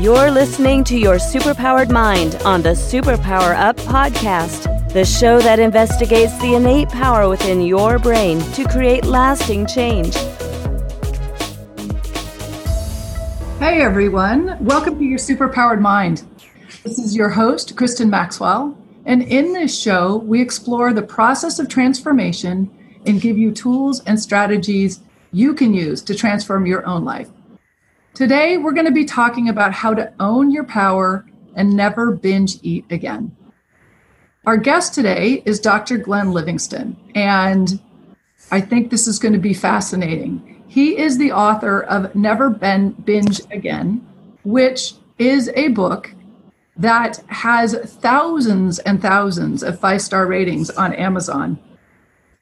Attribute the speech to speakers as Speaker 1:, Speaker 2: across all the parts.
Speaker 1: You're listening to Your Superpowered Mind on the Superpower Up podcast, the show that investigates the innate power within your brain to create lasting change.
Speaker 2: Hey everyone, welcome to Your Superpowered Mind. This is your host, Kristin Maxwell, and in this show, we explore the process of transformation and give you tools and strategies you can use to transform your own life. Today, we're going to be talking about how to own your power and never binge eat again. Our guest today is Dr. Glenn Livingston, and I think this is going to be fascinating. He is the author of Never ben- Binge Again, which is a book that has thousands and thousands of five star ratings on Amazon.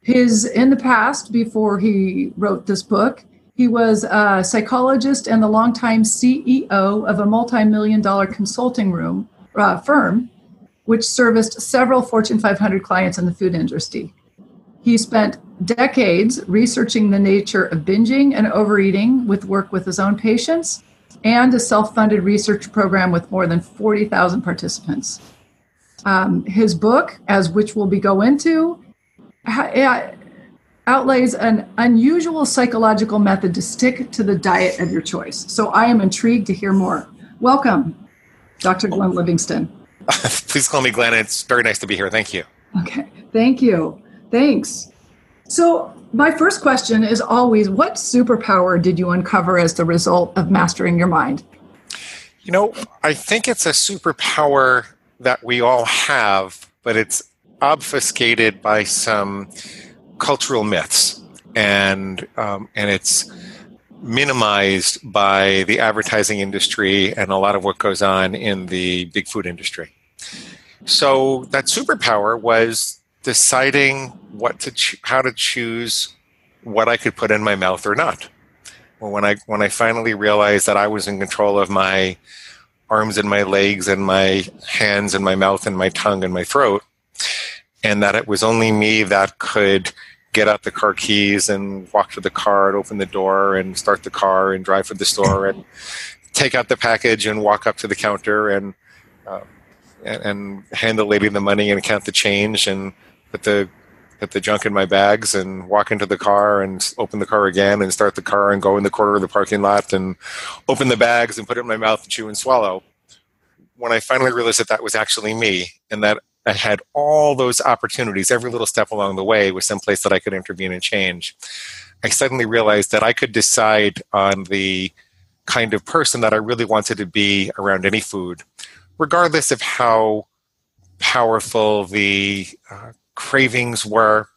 Speaker 2: His in the past, before he wrote this book, he was a psychologist and the longtime CEO of a multi million dollar consulting room, uh, firm, which serviced several Fortune 500 clients in the food industry. He spent decades researching the nature of binging and overeating with work with his own patients and a self funded research program with more than 40,000 participants. Um, his book, as which we'll be go into, ha- outlays an unusual psychological method to stick to the diet of your choice. So I am intrigued to hear more. Welcome, Dr. Glenn Livingston.
Speaker 3: Please call me Glenn. It's very nice to be here. Thank you.
Speaker 2: Okay. Thank you. Thanks. So, my first question is always what superpower did you uncover as the result of mastering your mind?
Speaker 3: You know, I think it's a superpower that we all have, but it's obfuscated by some cultural myths, and um, and it's minimized by the advertising industry and a lot of what goes on in the big food industry. So that superpower was deciding what to ch- how to choose what I could put in my mouth or not. Well, when I when I finally realized that I was in control of my arms and my legs and my hands and my mouth and my tongue and my throat, and that it was only me that could get out the car keys and walk to the car and open the door and start the car and drive to the store and take out the package and walk up to the counter and uh, and, and hand the lady the money and count the change and put the put the junk in my bags and walk into the car and open the car again and start the car and go in the corner of the parking lot and open the bags and put it in my mouth and chew and swallow. When I finally realized that that was actually me and that I had all those opportunities, every little step along the way was someplace that I could intervene and change. I suddenly realized that I could decide on the kind of person that I really wanted to be around any food, regardless of how powerful the uh, cravings were,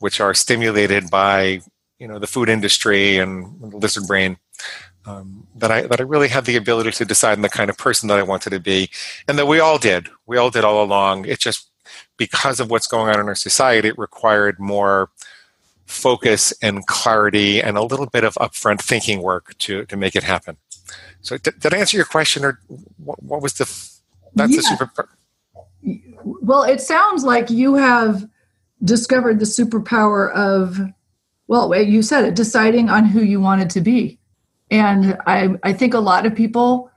Speaker 3: which are stimulated by you know the food industry and the lizard brain. Um, that I that I really had the ability to decide on the kind of person that I wanted to be, and that we all did. We all did all along. It just because of what's going on in our society, it required more focus and clarity and a little bit of upfront thinking work to to make it happen. So, did, did I answer your question, or what, what was the? That's
Speaker 2: Yeah.
Speaker 3: the super.
Speaker 2: Well, it sounds like you have discovered the superpower of, well, you said it, deciding on who you wanted to be. And I, I think a lot of people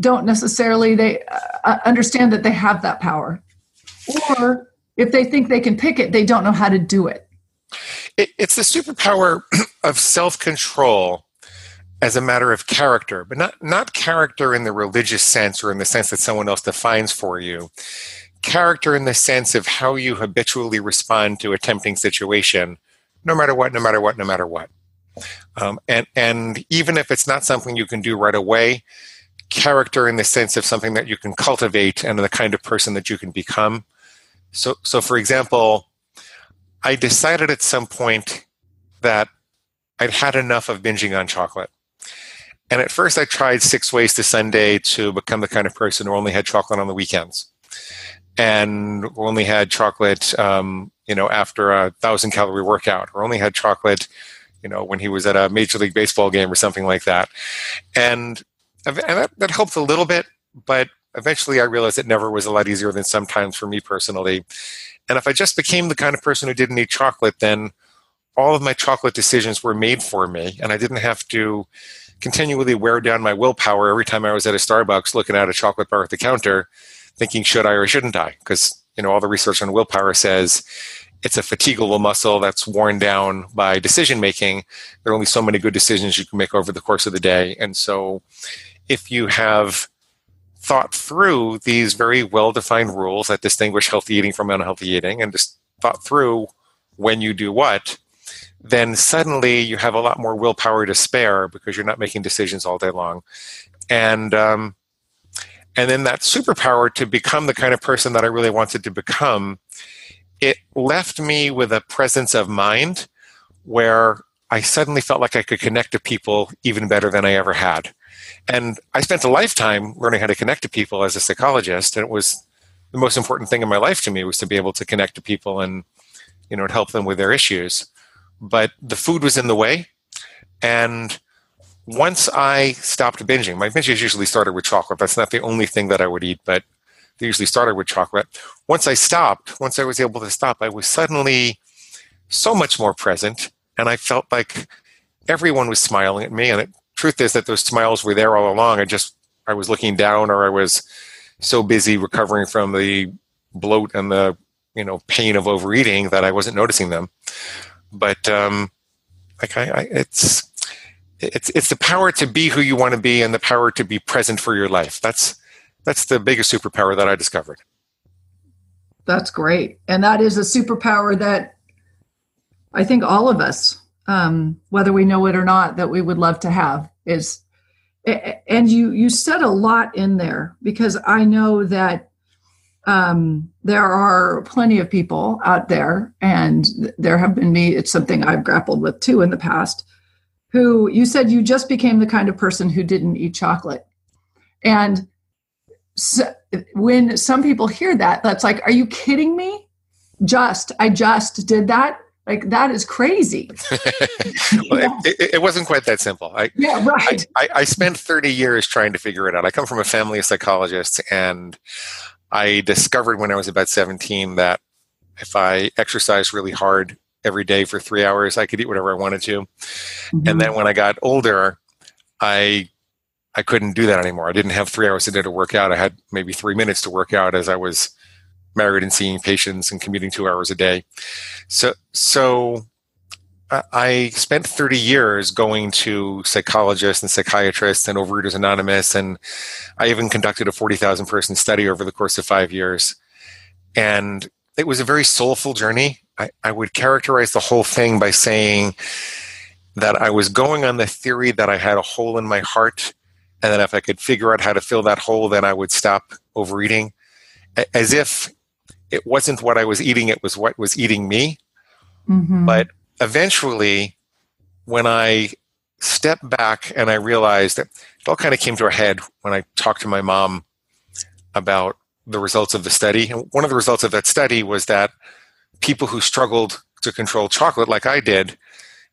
Speaker 2: don't necessarily they uh, understand that they have that power, or if they think they can pick it, they don't know how to do it.
Speaker 3: It, it's the superpower of self control as a matter of character, but not, not character in the religious sense or in the sense that someone else defines for you. Character in the sense of how you habitually respond to a tempting situation, no matter what, no matter what, no matter what. Um, and, and even if it's not something you can do right away, character in the sense of something that you can cultivate and the kind of person that you can become. So, so for example, I decided at some point that I'd had enough of binging on chocolate. And at first, I tried six ways to Sunday to become the kind of person who only had chocolate on the weekends, and only had chocolate, um, you know, after a thousand calorie workout, or only had chocolate, you know, when he was at a major league baseball game or something like that. And, and that, that helped a little bit, but eventually, I realized it never was a lot easier than sometimes for me personally. And if I just became the kind of person who didn't eat chocolate, then all of my chocolate decisions were made for me, and I didn't have to continually wear down my willpower every time I was at a Starbucks looking at a chocolate bar at the counter, thinking, should I or shouldn't I? Because, you know, all the research on willpower says it's a fatigable muscle that's worn down by decision making. There are only so many good decisions you can make over the course of the day. And so if you have thought through these very well defined rules that distinguish healthy eating from unhealthy eating and just thought through when you do what, then suddenly you have a lot more willpower to spare because you're not making decisions all day long. And, um, and then that superpower to become the kind of person that I really wanted to become it left me with a presence of mind where I suddenly felt like I could connect to people even better than I ever had. And I spent a lifetime learning how to connect to people as a psychologist, and it was the most important thing in my life to me was to be able to connect to people and you know help them with their issues. But the food was in the way, and once I stopped binging, my binges usually started with chocolate. That's not the only thing that I would eat, but they usually started with chocolate. Once I stopped, once I was able to stop, I was suddenly so much more present, and I felt like everyone was smiling at me. And the truth is that those smiles were there all along. I just I was looking down, or I was so busy recovering from the bloat and the you know pain of overeating that I wasn't noticing them. But um, like I, I it's it's it's the power to be who you want to be and the power to be present for your life. That's that's the biggest superpower that I discovered.
Speaker 2: That's great. And that is a superpower that I think all of us, um, whether we know it or not, that we would love to have is and you you said a lot in there because I know that um, there are plenty of people out there, and there have been me. It's something I've grappled with too in the past. Who you said you just became the kind of person who didn't eat chocolate, and so when some people hear that, that's like, are you kidding me? Just, I just did that. Like that is crazy.
Speaker 3: well, yeah. it, it, wasn't quite that simple. I,
Speaker 2: yeah, right.
Speaker 3: I, I, spent 30 years trying to figure it out. I come from a family of psychologists, and I discovered when I was about 17 that if I exercised really hard every day for three hours, I could eat whatever I wanted to. Mm-hmm. And then when I got older, I I couldn't do that anymore. I didn't have three hours a day to work out. I had maybe three minutes to work out as I was married and seeing patients and commuting two hours a day. So, so uh, I spent 30 years going to psychologists and psychiatrists and Overeaters Anonymous, and I even conducted a 40,000 person study over the course of five years. And it was a very soulful journey. I, I would characterize the whole thing by saying that I was going on the theory that I had a hole in my heart and then if I could figure out how to fill that hole, then I would stop overeating. As if it wasn't what I was eating, it was what was eating me. Mm-hmm. But eventually, when I stepped back and I realized that it all kind of came to a head when I talked to my mom about the results of the study. And one of the results of that study was that people who struggled to control chocolate, like I did,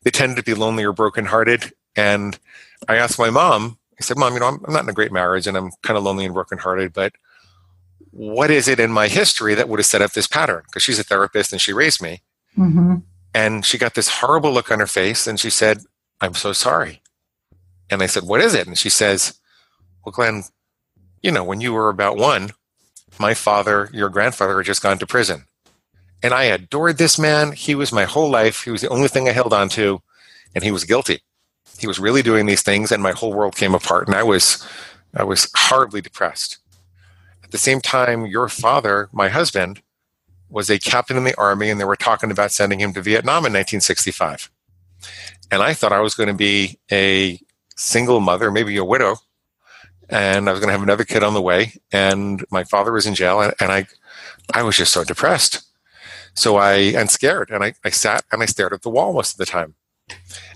Speaker 3: they tended to be lonely or brokenhearted. And I asked my mom, I said, Mom, you know, I'm, I'm not in a great marriage and I'm kind of lonely and brokenhearted, but what is it in my history that would have set up this pattern? Because she's a therapist and she raised me. Mm-hmm. And she got this horrible look on her face and she said, I'm so sorry. And I said, What is it? And she says, Well, Glenn, you know, when you were about one, my father, your grandfather, had just gone to prison. And I adored this man. He was my whole life. He was the only thing I held on to, and he was guilty he was really doing these things and my whole world came apart and i was i was horribly depressed. At the same time your father my husband was a captain in the army and they were talking about sending him to vietnam in 1965 and i thought i was going to be a single mother maybe a widow and i was going to have another kid on the way and my father was in jail and, and i i was just so depressed. So i and scared and I, I sat and i stared at the wall most of the time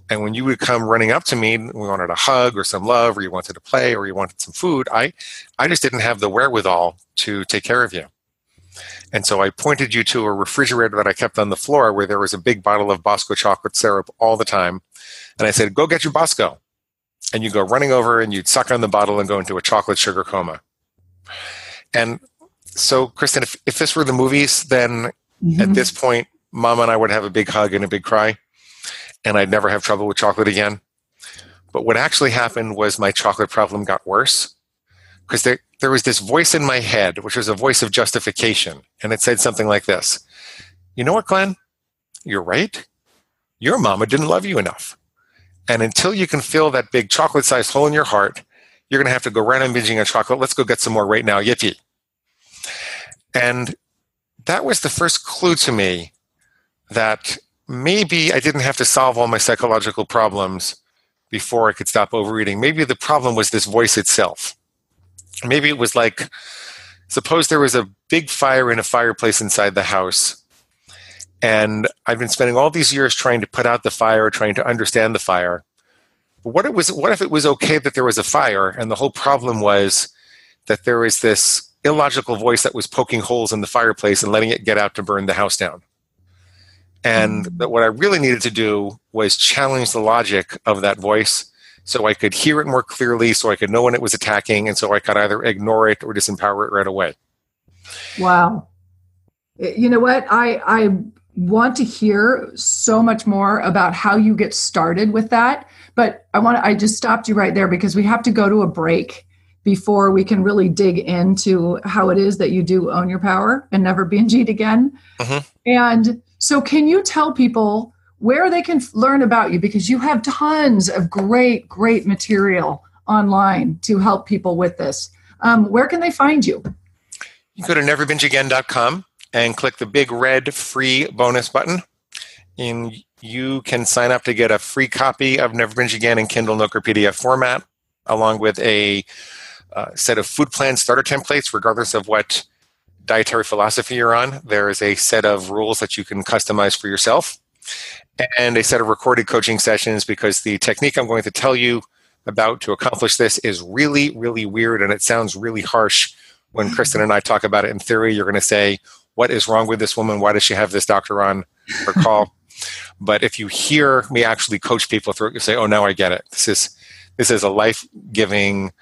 Speaker 3: and when you would come running up to me, we wanted a hug or some love, or you wanted to play, or you wanted some food, I, I just didn't have the wherewithal to take care of you. And so I pointed you to a refrigerator that I kept on the floor where there was a big bottle of Bosco chocolate syrup all the time. And I said, Go get your Bosco. And you go running over and you'd suck on the bottle and go into a chocolate sugar coma. And so, Kristin, if, if this were the movies, then mm-hmm. at this point, mom and I would have a big hug and a big cry. And I'd never have trouble with chocolate again. But what actually happened was my chocolate problem got worse because there, there was this voice in my head, which was a voice of justification. And it said something like this You know what, Glenn? You're right. Your mama didn't love you enough. And until you can fill that big chocolate sized hole in your heart, you're going to have to go on binging on chocolate. Let's go get some more right now. Yippee. And that was the first clue to me that maybe I didn't have to solve all my psychological problems before I could stop overeating. Maybe the problem was this voice itself. Maybe it was like, suppose there was a big fire in a fireplace inside the house. And I've been spending all these years trying to put out the fire, trying to understand the fire. But what it was what if it was okay that there was a fire and the whole problem was that there was this illogical voice that was poking holes in the fireplace and letting it get out to burn the house down. And that what I really needed to do was challenge the logic of that voice so I could hear it more clearly, so I could know when it was attacking, and so I could either ignore it or disempower it right away.
Speaker 2: Wow. You know what? I, I want to hear so much more about how you get started with that. But I want to, I just stopped you right there because we have to go to a break before we can really dig into how it is that you do own your power and never binge eat again. Mm-hmm. And so, can you tell people where they can learn about you? Because you have tons of great, great material online to help people with this. Um, where can they find you?
Speaker 3: You go to neverbingeagain.com and click the big red free bonus button. And you can sign up to get a free copy of Never Binge Again in Kindle, Nook, or PDF format, along with a uh, set of food plan starter templates, regardless of what dietary philosophy you're on. There is a set of rules that you can customize for yourself, and a set of recorded coaching sessions because the technique I'm going to tell you about to accomplish this is really, really weird and it sounds really harsh. When Kristin and I talk about it in theory, you're going to say, What is wrong with this woman? Why does she have this doctor on her call? but if you hear me actually coach people through it, you say, Oh, now I get it. This is this is a life giving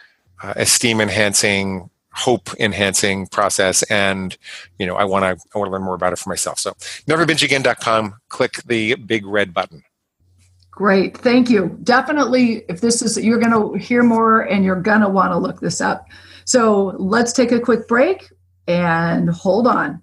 Speaker 3: uh, esteem enhancing hope enhancing process and you know i want to i want to learn more about it for myself. So neverbingeagain.com click the big red button.
Speaker 2: Great thank you. Definitely if this is you're going to hear more and you're going to want to look this up. So let's take a quick break and hold on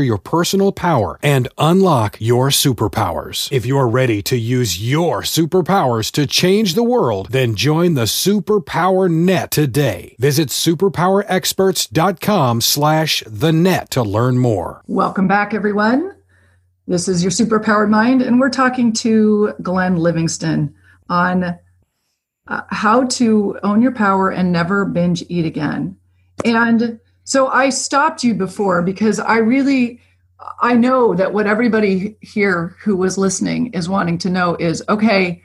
Speaker 4: master your personal power and unlock your superpowers. If you're ready to use your superpowers to change the world, then join the Superpower Net today. Visit superpowerexperts.com slash the net to learn more.
Speaker 2: Welcome back, everyone. This is your superpowered mind, and we're talking to Glenn Livingston on uh, how to own your power and never binge eat again. And so I stopped you before because I really I know that what everybody here who was listening is wanting to know is okay,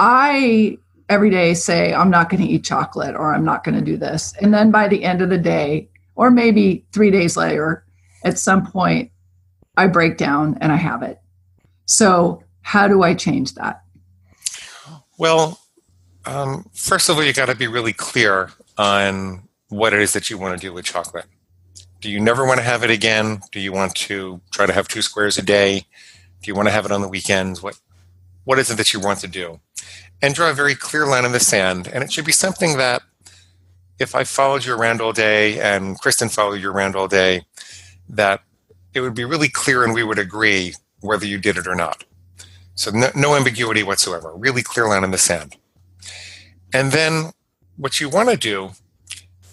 Speaker 2: I every day say I'm not going to eat chocolate or I'm not going to do this. And then by the end of the day, or maybe three days later, at some point, I break down and I have it. So, how do I change that?
Speaker 3: Well, um, first of all, you got to be really clear on what it is that you want to do with chocolate. Do you never want to have it again? Do you want to try to have two squares a day? Do you want to have it on the weekends? What what is it that you want to do? And draw a very clear line in the sand. And it should be something that if I followed you around all day and Kristin followed you around all day, that it would be really clear and we would agree whether you did it or not. So no, no ambiguity whatsoever. Really clear line in the sand. And then what you want to do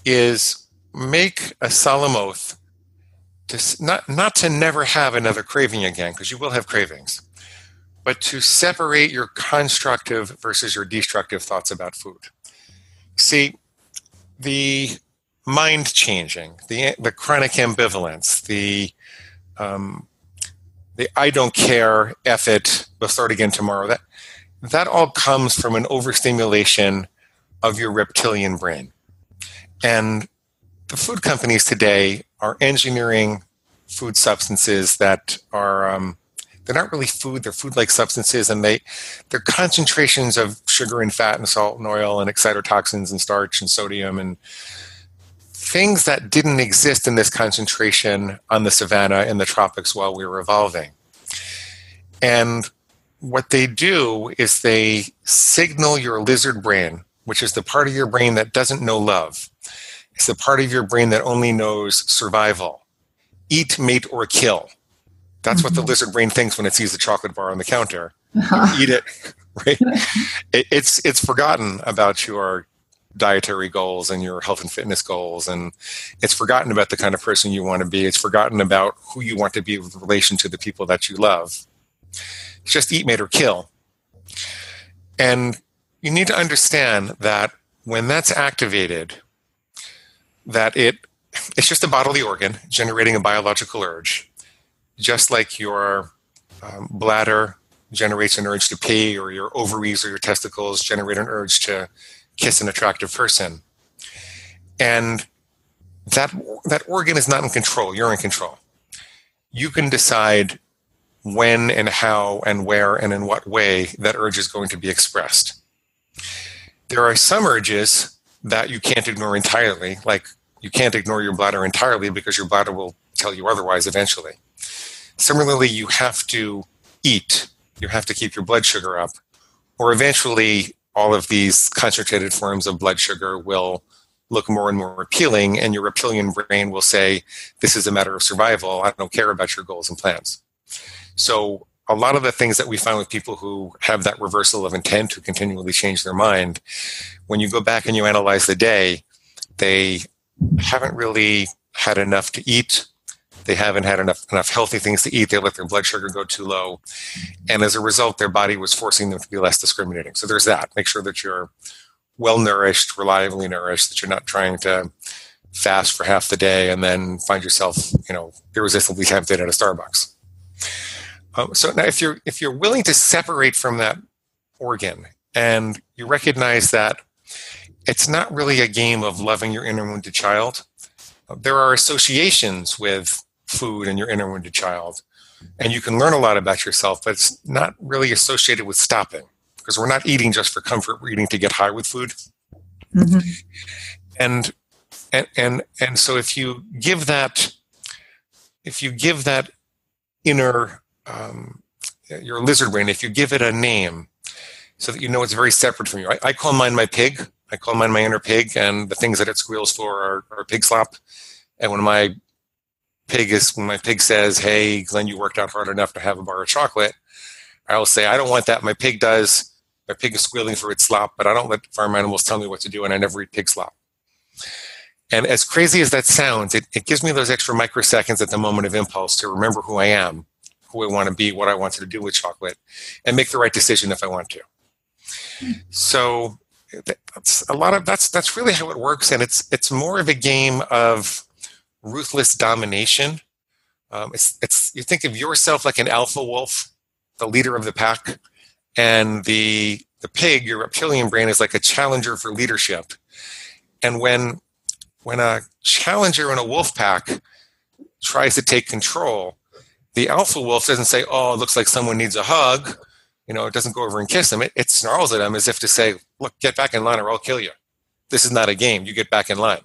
Speaker 3: is make a solemn oath to not, not to never have another craving again, because you will have cravings, but to separate your constructive versus your destructive thoughts about food. See, the mind changing, the, the chronic ambivalence, the um, the I don't care, F it, we'll start again tomorrow. That that all comes from an overstimulation of your reptilian brain. And the food companies today are engineering food substances that are um, they're not really food they're food-like substances and they they're concentrations of sugar and fat and salt and oil and excitotoxins and starch and sodium and things that didn't exist in this concentration on the savannah in the tropics while we were evolving. And what they do is they signal your lizard brain which is the part of your brain that doesn't know love it's the part of your brain that only knows survival eat, mate, or kill. That's mm-hmm. what the mm-hmm. lizard brain thinks when it sees the chocolate bar on the counter. eat it, right? it, it's it's forgotten about your dietary goals and your health and fitness goals, and it's forgotten about the kind of person you want to be. It's forgotten about who you want to be with relation to the people that you love. It's just eat, mate, or kill. And you need to understand that when that's activated, that it it's just a bodily organ generating a biological urge, just like your um, bladder generates an urge to pee, or your ovaries or your testicles generate an urge to kiss an attractive person. And that that organ is not in control. You're in control. You can decide when and how and where and in what way that urge is going to be expressed. There are some urges that you can't ignore entirely, like you can't ignore your bladder entirely because your bladder will tell you otherwise eventually. Similarly, you have to eat, you have to keep your blood sugar up, or eventually all of these concentrated forms of blood sugar will look more and more appealing, and your reptilian brain will say, This is a matter of survival. I don't care about your goals and plans. So, a lot of the things that we find with people who have that reversal of intent, who continually change their mind, when you go back and you analyze the day, they haven't really had enough to eat. They haven't had enough enough healthy things to eat. They let their blood sugar go too low, and as a result, their body was forcing them to be less discriminating. So there's that. Make sure that you're well nourished, reliably nourished. That you're not trying to fast for half the day and then find yourself, you know, irresistibly tempted at a Starbucks. Um, so now, if you're if you're willing to separate from that organ and you recognize that it's not really a game of loving your inner wounded child. There are associations with food and your inner wounded child, and you can learn a lot about yourself, but it's not really associated with stopping because we're not eating just for comfort, we're eating to get high with food. Mm-hmm. And and and and so if you give that if you give that inner um, your lizard brain, if you give it a name, so that you know it's very separate from you. I, I call mine my pig I call mine my inner pig, and the things that it squeals for are, are pig slop. And when my pig is when my pig says, "Hey, Glenn, you worked out hard enough to have a bar of chocolate," I will say, "I don't want that. My pig does. My pig is squealing for its slop, but I don't let farm animals tell me what to do, and I never eat pig slop." And as crazy as that sounds, it, it gives me those extra microseconds at the moment of impulse to remember who I am, who I want to be, what I wanted to do with chocolate, and make the right decision if I want to. So that's a lot of that's that's really how it works, and it's it's more of a game of ruthless domination. Um, it's it's you think of yourself like an alpha wolf, the leader of the pack, and the the pig, your reptilian brain, is like a challenger for leadership. And when when a challenger in a wolf pack tries to take control, the alpha wolf doesn't say, "Oh, it looks like someone needs a hug." you know, it doesn't go over and kiss him. It, it snarls at him as if to say, look, get back in line or I'll kill you. This is not a game. You get back in line.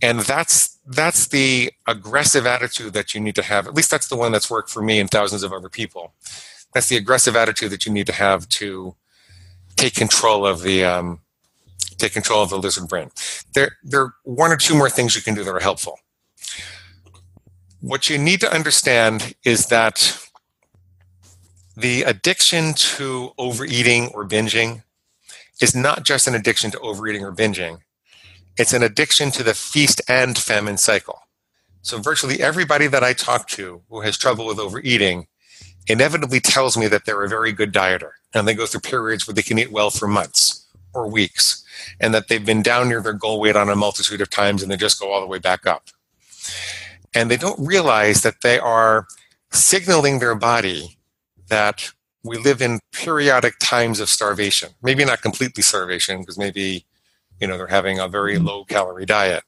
Speaker 3: And that's that's the aggressive attitude that you need to have. At least that's the one that's worked for me and thousands of other people. That's the aggressive attitude that you need to have to take control of the um, take control of the lizard brain. There, there are one or two more things you can do that are helpful. What you need to understand is that the addiction to overeating or binging is not just an addiction to overeating or binging, it's an addiction to the feast and famine cycle. So, virtually everybody that I talk to who has trouble with overeating inevitably tells me that they're a very good dieter and they go through periods where they can eat well for months or weeks and that they've been down near their goal weight on a multitude of times and they just go all the way back up. And they don't realize that they are signaling their body that we live in periodic times of starvation. Maybe not completely starvation, because maybe you know they're having a very mm-hmm. low calorie diet.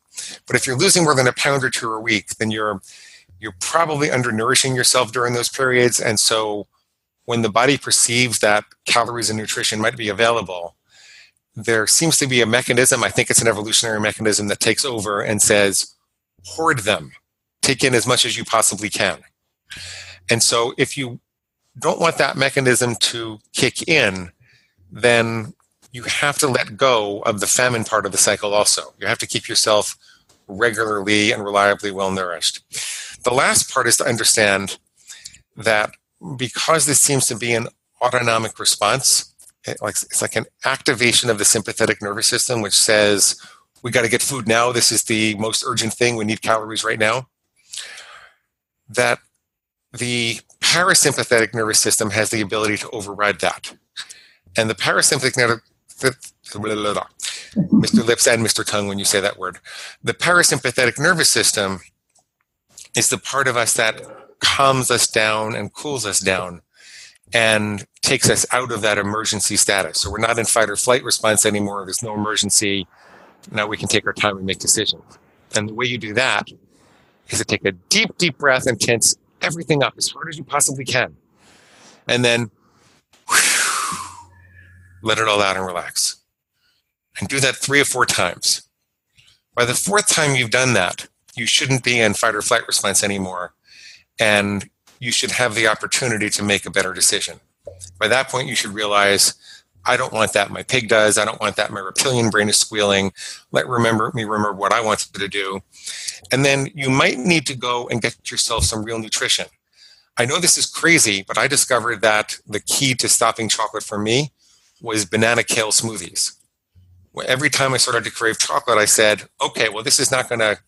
Speaker 3: But if you're losing more than a pound or two a week, then you're you're probably undernourishing yourself during those periods. And so when the body perceives that calories and nutrition might be available, there seems to be a mechanism, I think it's an evolutionary mechanism that takes over and says, hoard them, take in as much as you possibly can. And so if you don't want that mechanism to kick in, then you have to let go of the famine part of the cycle also. You have to keep yourself regularly and reliably well nourished. The last part is to understand that because this seems to be an autonomic response, like, it's like an activation of the sympathetic nervous system, which says, we got to get food now. This is the most urgent thing. We need calories right now. That the parasympathetic nervous system has the ability to override that. And the parasympathetic nervous Mr. Lips and Mr. Tongue when you say that word. The parasympathetic nervous system is the part of us that calms us down and cools us down and takes us out of that emergency status. So we're not in fight or flight response anymore. There's no emergency. Now we can take our time and make decisions. And the way you do that is to take a deep, deep breath and tense everything up as hard as you possibly can. And then whew, let it all out and relax. And do that three or four times. By the fourth time you've done that, you shouldn't be in fight or flight response anymore. And you should have the opportunity to make a better decision. By that point, you should realize I don't want that. My pig does. I don't want that. My reptilian brain is squealing. Let remember me remember what I wanted to do. And then you might need to go and get yourself some real nutrition. I know this is crazy, but I discovered that the key to stopping chocolate for me was banana kale smoothies. Every time I started to crave chocolate, I said, okay, well, this is not going to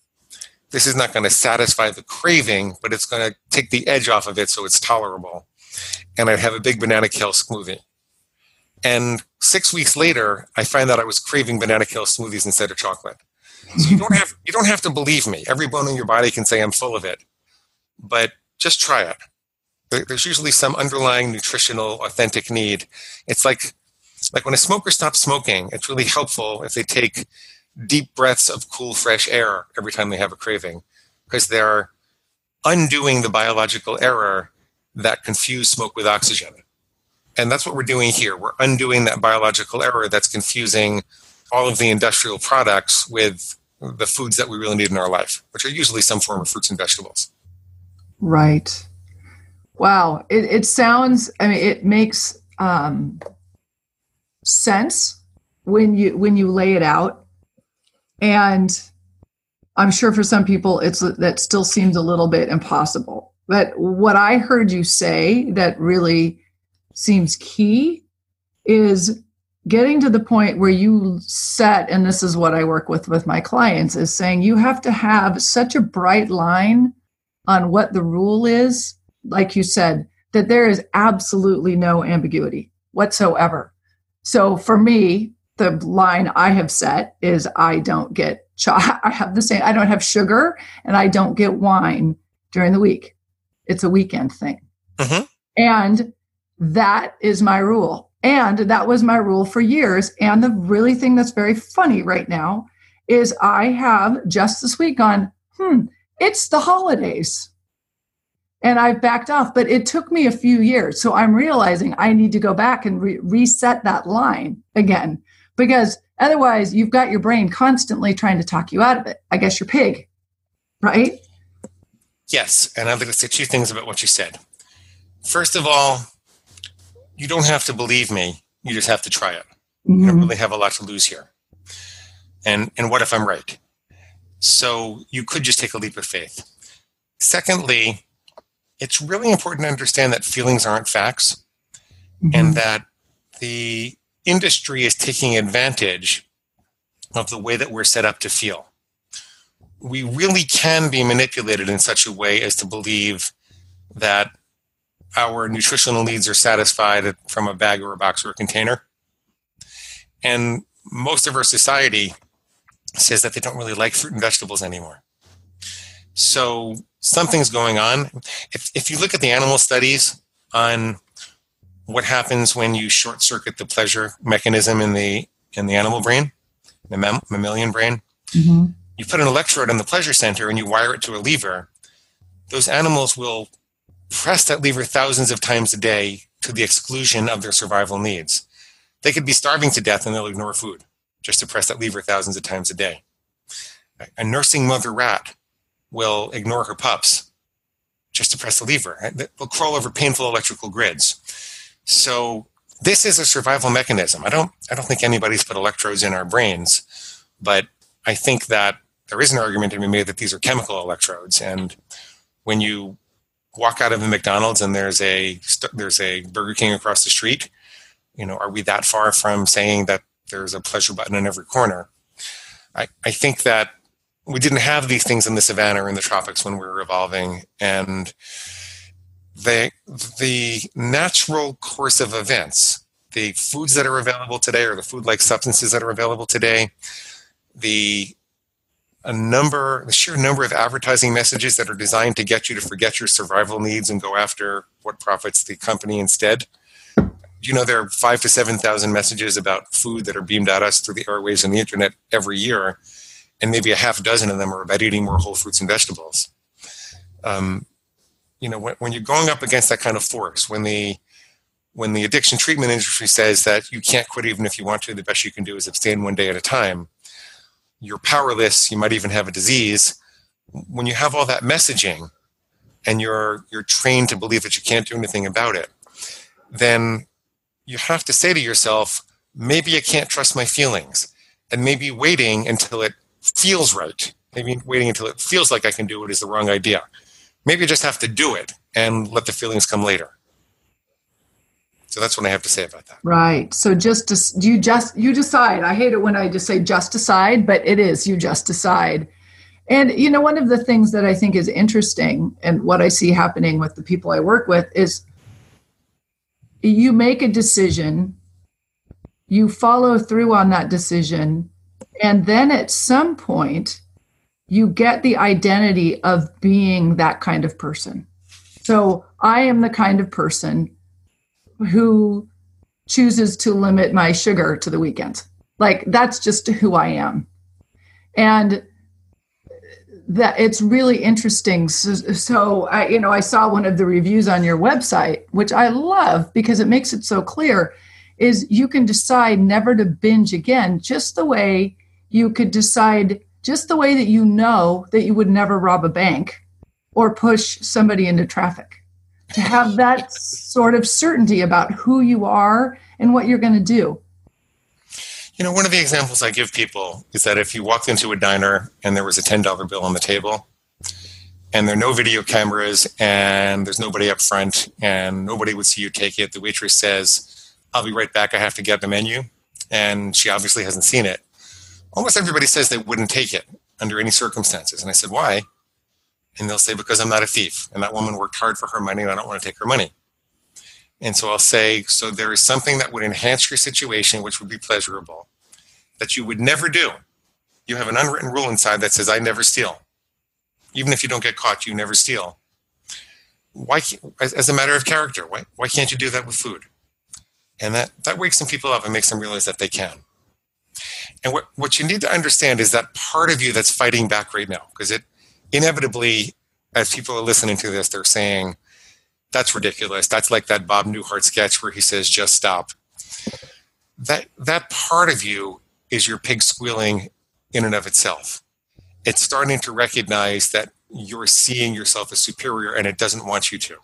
Speaker 3: this is not going to satisfy the craving, but it's going to take the edge off of it so it's tolerable. And I'd have a big banana kale smoothie. And six weeks later, I find that I was craving banana kale smoothies instead of chocolate. So you don't have you don't have to believe me. Every bone in your body can say I'm full of it, but just try it. There's usually some underlying nutritional, authentic need. It's like like when a smoker stops smoking, it's really helpful if they take deep breaths of cool, fresh air every time they have a craving because they're undoing the biological error that confused smoke with oxygen. And that's what we're doing here. We're undoing that biological error that's confusing all of the industrial products with the foods that we really need in our life, which are usually some form of fruits and vegetables.
Speaker 2: Right. Wow. It, it sounds, I mean, it makes um, sense when you when you lay it out and i'm sure for some people it's that still seems a little bit impossible but what i heard you say that really seems key is getting to the point where you set and this is what i work with with my clients is saying you have to have such a bright line on what the rule is like you said that there is absolutely no ambiguity whatsoever so for me the line I have set is I don't get I have the same I don't have sugar and I don't get wine during the week. It's a weekend thing. Mm-hmm. And that is my rule. And that was my rule for years. And the really thing that's very funny right now is I have just this week gone, hmm, it's the holidays. And I've backed off, but it took me a few years. So I'm realizing I need to go back and re- reset that line again because otherwise you've got your brain constantly trying to talk you out of it. I guess you're pig, right?
Speaker 3: Yes. And I'd like to say two things about what you said. First of all, you don't have to believe me. You just have to try it. Mm-hmm. You don't really have a lot to lose here. And and what if I'm right? So you could just take a leap of faith. Secondly, it's really important to understand that feelings aren't facts mm-hmm. and that the industry is taking advantage of the way that we're set up to feel. We really can be manipulated in such a way as to believe that our nutritional needs are satisfied from a bag or a box or a container. And most of our society says that they don't really like fruit and vegetables anymore. So something's going on. If, if you look at the animal studies on what happens when you short circuit the pleasure mechanism in the in the animal brain, the mam- mammalian brain. Mm-hmm. You put an electrode in the pleasure center and you wire it to a lever. Those animals will press that lever thousands of times a day to the exclusion of their survival needs. They could be starving to death and they'll ignore food just to press that lever thousands of times a day. A nursing mother rat will ignore her pups just to press the lever. They'll crawl over painful electrical grids. So this is a survival mechanism. I don't I don't think anybody's put electrodes in our brains, but I think that there is an argument to be made that these are chemical electrodes. And when you walk out of a McDonald's and there's a there's a Burger King across the street, you know, are we that far from saying that there's a pleasure button in every corner? I, I think that we didn't have these things in the savannah or in the tropics when we were evolving, and the the natural course of events, the foods that are available today, or the food-like substances that are available today, the a number, the sheer number of advertising messages that are designed to get you to forget your survival needs and go after what profits the company instead. You know, there are five to 7,000 messages about food that are beamed at us through the airwaves and the internet every year, and maybe a half dozen of them are about eating more whole fruits and vegetables. Um, you know, when, when you're going up against that kind of force, when the when the addiction treatment industry says that you can't quit even if you want to, the best you can do is abstain one day at a time you're powerless, you might even have a disease. When you have all that messaging and you're you're trained to believe that you can't do anything about it, then you have to say to yourself, maybe I can't trust my feelings. And maybe waiting until it feels right, maybe waiting until it feels like I can do it is the wrong idea. Maybe I just have to do it and let the feelings come later. So that's what I have to say about that.
Speaker 2: Right. So just you just you decide. I hate it when I just say just decide, but it is you just decide. And you know, one of the things that I think is interesting and what I see happening with the people I work with is you make a decision, you follow through on that decision, and then at some point you get the identity of being that kind of person. So I am the kind of person who chooses to limit my sugar to the weekend. Like that's just who I am. And that it's really interesting. So, so, I, you know, I saw one of the reviews on your website, which I love because it makes it so clear. Is you can decide never to binge again, just the way you could decide, just the way that you know that you would never rob a bank or push somebody into traffic to have that sort of certainty about who you are and what you're going to do.
Speaker 3: You know, one of the examples I give people is that if you walked into a diner and there was a $10 bill on the table, and there are no video cameras, and there's nobody up front, and nobody would see you take it, the waitress says, I'll be right back, I have to get the menu. And she obviously hasn't seen it. Almost everybody says they wouldn't take it under any circumstances. And I said, Why? And they'll say because i'm not a thief. And that woman worked hard for her money and i don't want to take her money. And so i'll say so there is something that would enhance your situation which would be pleasurable that you would never do. You have an unwritten rule inside that says i never steal even if you don't get caught you never steal. Why as a matter of character why, why can't you do that with food? And that that wakes some people up and makes them realize that they can. And what, what you need to understand is that part of you that's fighting back right now because it inevitably, as people are listening to this, they're saying, that's ridiculous. That's like that Bob Newhart sketch where he says, just stop. That, that part of you is your pig squealing in and of itself. It's starting to recognize that you're seeing yourself as superior and it doesn't want you to.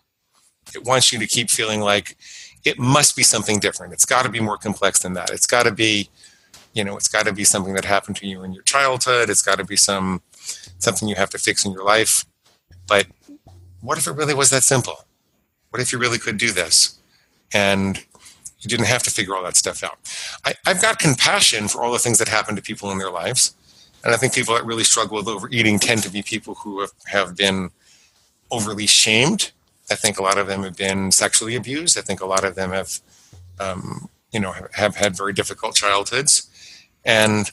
Speaker 3: It wants you to keep feeling like it must be something different. It's got to be more complex than that. It's got to be, you know, it's got to be something that happened to you in your childhood. It's got to be some something you have to fix in your life. But what if it really was that simple? What if you really could do this? And you didn't have to figure all that stuff out. I, have got compassion for all the things that happen to people in their lives. And I think people that really struggle with overeating tend to be people who have, have been overly shamed. I think a lot of them have been sexually abused. I think a lot of them have, um, you know, have, have had very difficult childhoods. And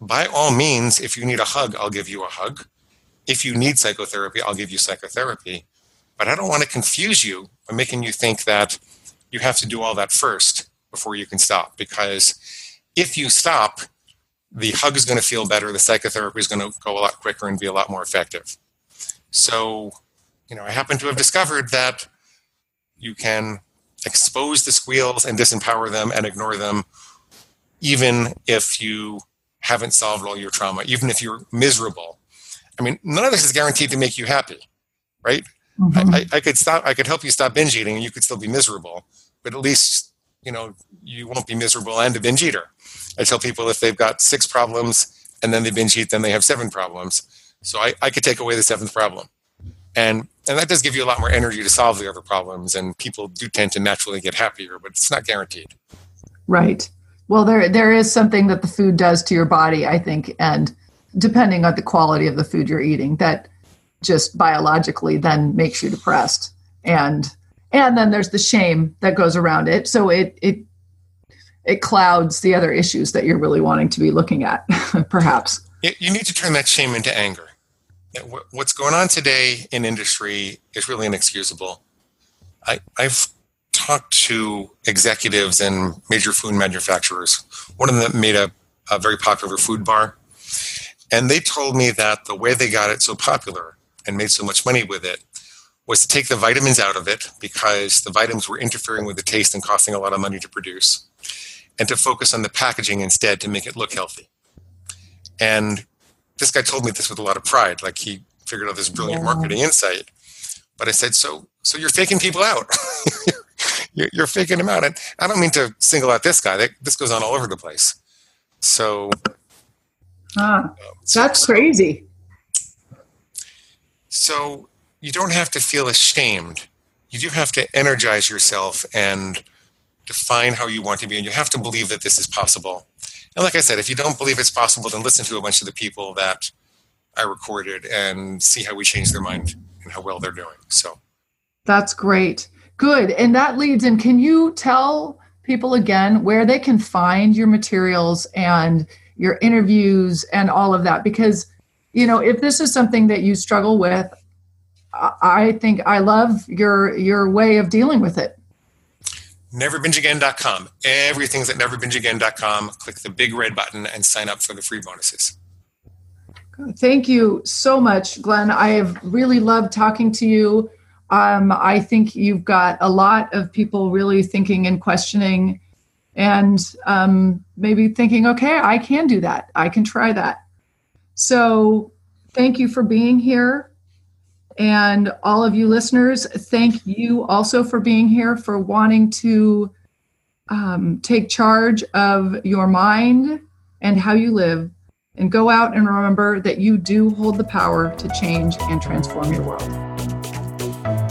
Speaker 3: by all means, if you need a hug, I'll give you a hug. If you need psychotherapy, I'll give you psychotherapy. But I don't want to confuse you by making you think that you have to do all that first before you can stop. Because if you stop, the hug is going to feel better, the psychotherapy is going to go a lot quicker and be a lot more effective. So, you know, I happen to have discovered that you can expose the squeals and disempower them and ignore them, even if you haven't solved all your trauma, even if you're miserable. I mean, none of this is guaranteed to make you happy, right? Mm-hmm. I, I, could stop. I could help you stop binge eating, and you could still be miserable. But at least you know you won't be miserable and a binge eater. I tell people if they've got six problems and then they binge eat, then they have seven problems. So I, I could take away the seventh problem, and and that does give you a lot more energy to solve the other problems. And people do tend to naturally get happier, but it's not guaranteed.
Speaker 2: Right. Well, there there is something that the food does to your body, I think, and depending on the quality of the food you're eating, that just biologically then makes you depressed. And and then there's the shame that goes around it. So it it it clouds the other issues that you're really wanting to be looking at perhaps.
Speaker 3: You need to turn that shame into anger. What's going on today in industry is really inexcusable. I, i've talked to executives and major food manufacturers one of them made a, a very popular food bar and they told me that the way they got it so popular and made so much money with it was to take the vitamins out of it because the vitamins were interfering with the taste and costing a lot of money to produce, and to focus on the packaging instead to make it look healthy. And this guy told me this with a lot of pride, like he figured out this brilliant yeah. marketing insight. But I said, so so you're faking people out. you're, you're, faking them out, and I don't mean to single out this guy. This goes on all over the place. So,
Speaker 2: ah, that's crazy.
Speaker 3: So you don't have to feel ashamed. You do have to energize yourself and define how you want to be, and you have to believe that this is possible. And like I said, if you don't believe it's possible, then listen to a bunch of the people that I recorded and see how we change their mind and how well they're doing. So
Speaker 2: that's great. Good. And that leads in. Can you tell people again where they can find your materials and your interviews and all of that? Because you know, if this is something that you struggle with, I think I love your your way of dealing with it.
Speaker 3: Neverbingeagain.com. Everything's at neverbingeagain.com. Click the big red button and sign up for the free bonuses.
Speaker 2: Thank you so much, Glenn. I have really loved talking to you. Um, I think you've got a lot of people really thinking and questioning and um, maybe thinking, okay, I can do that. I can try that. So thank you for being here. And all of you listeners, thank you also for being here, for wanting to um, take charge of your mind and how you live. And go out and remember that you do hold the power to change and transform your world.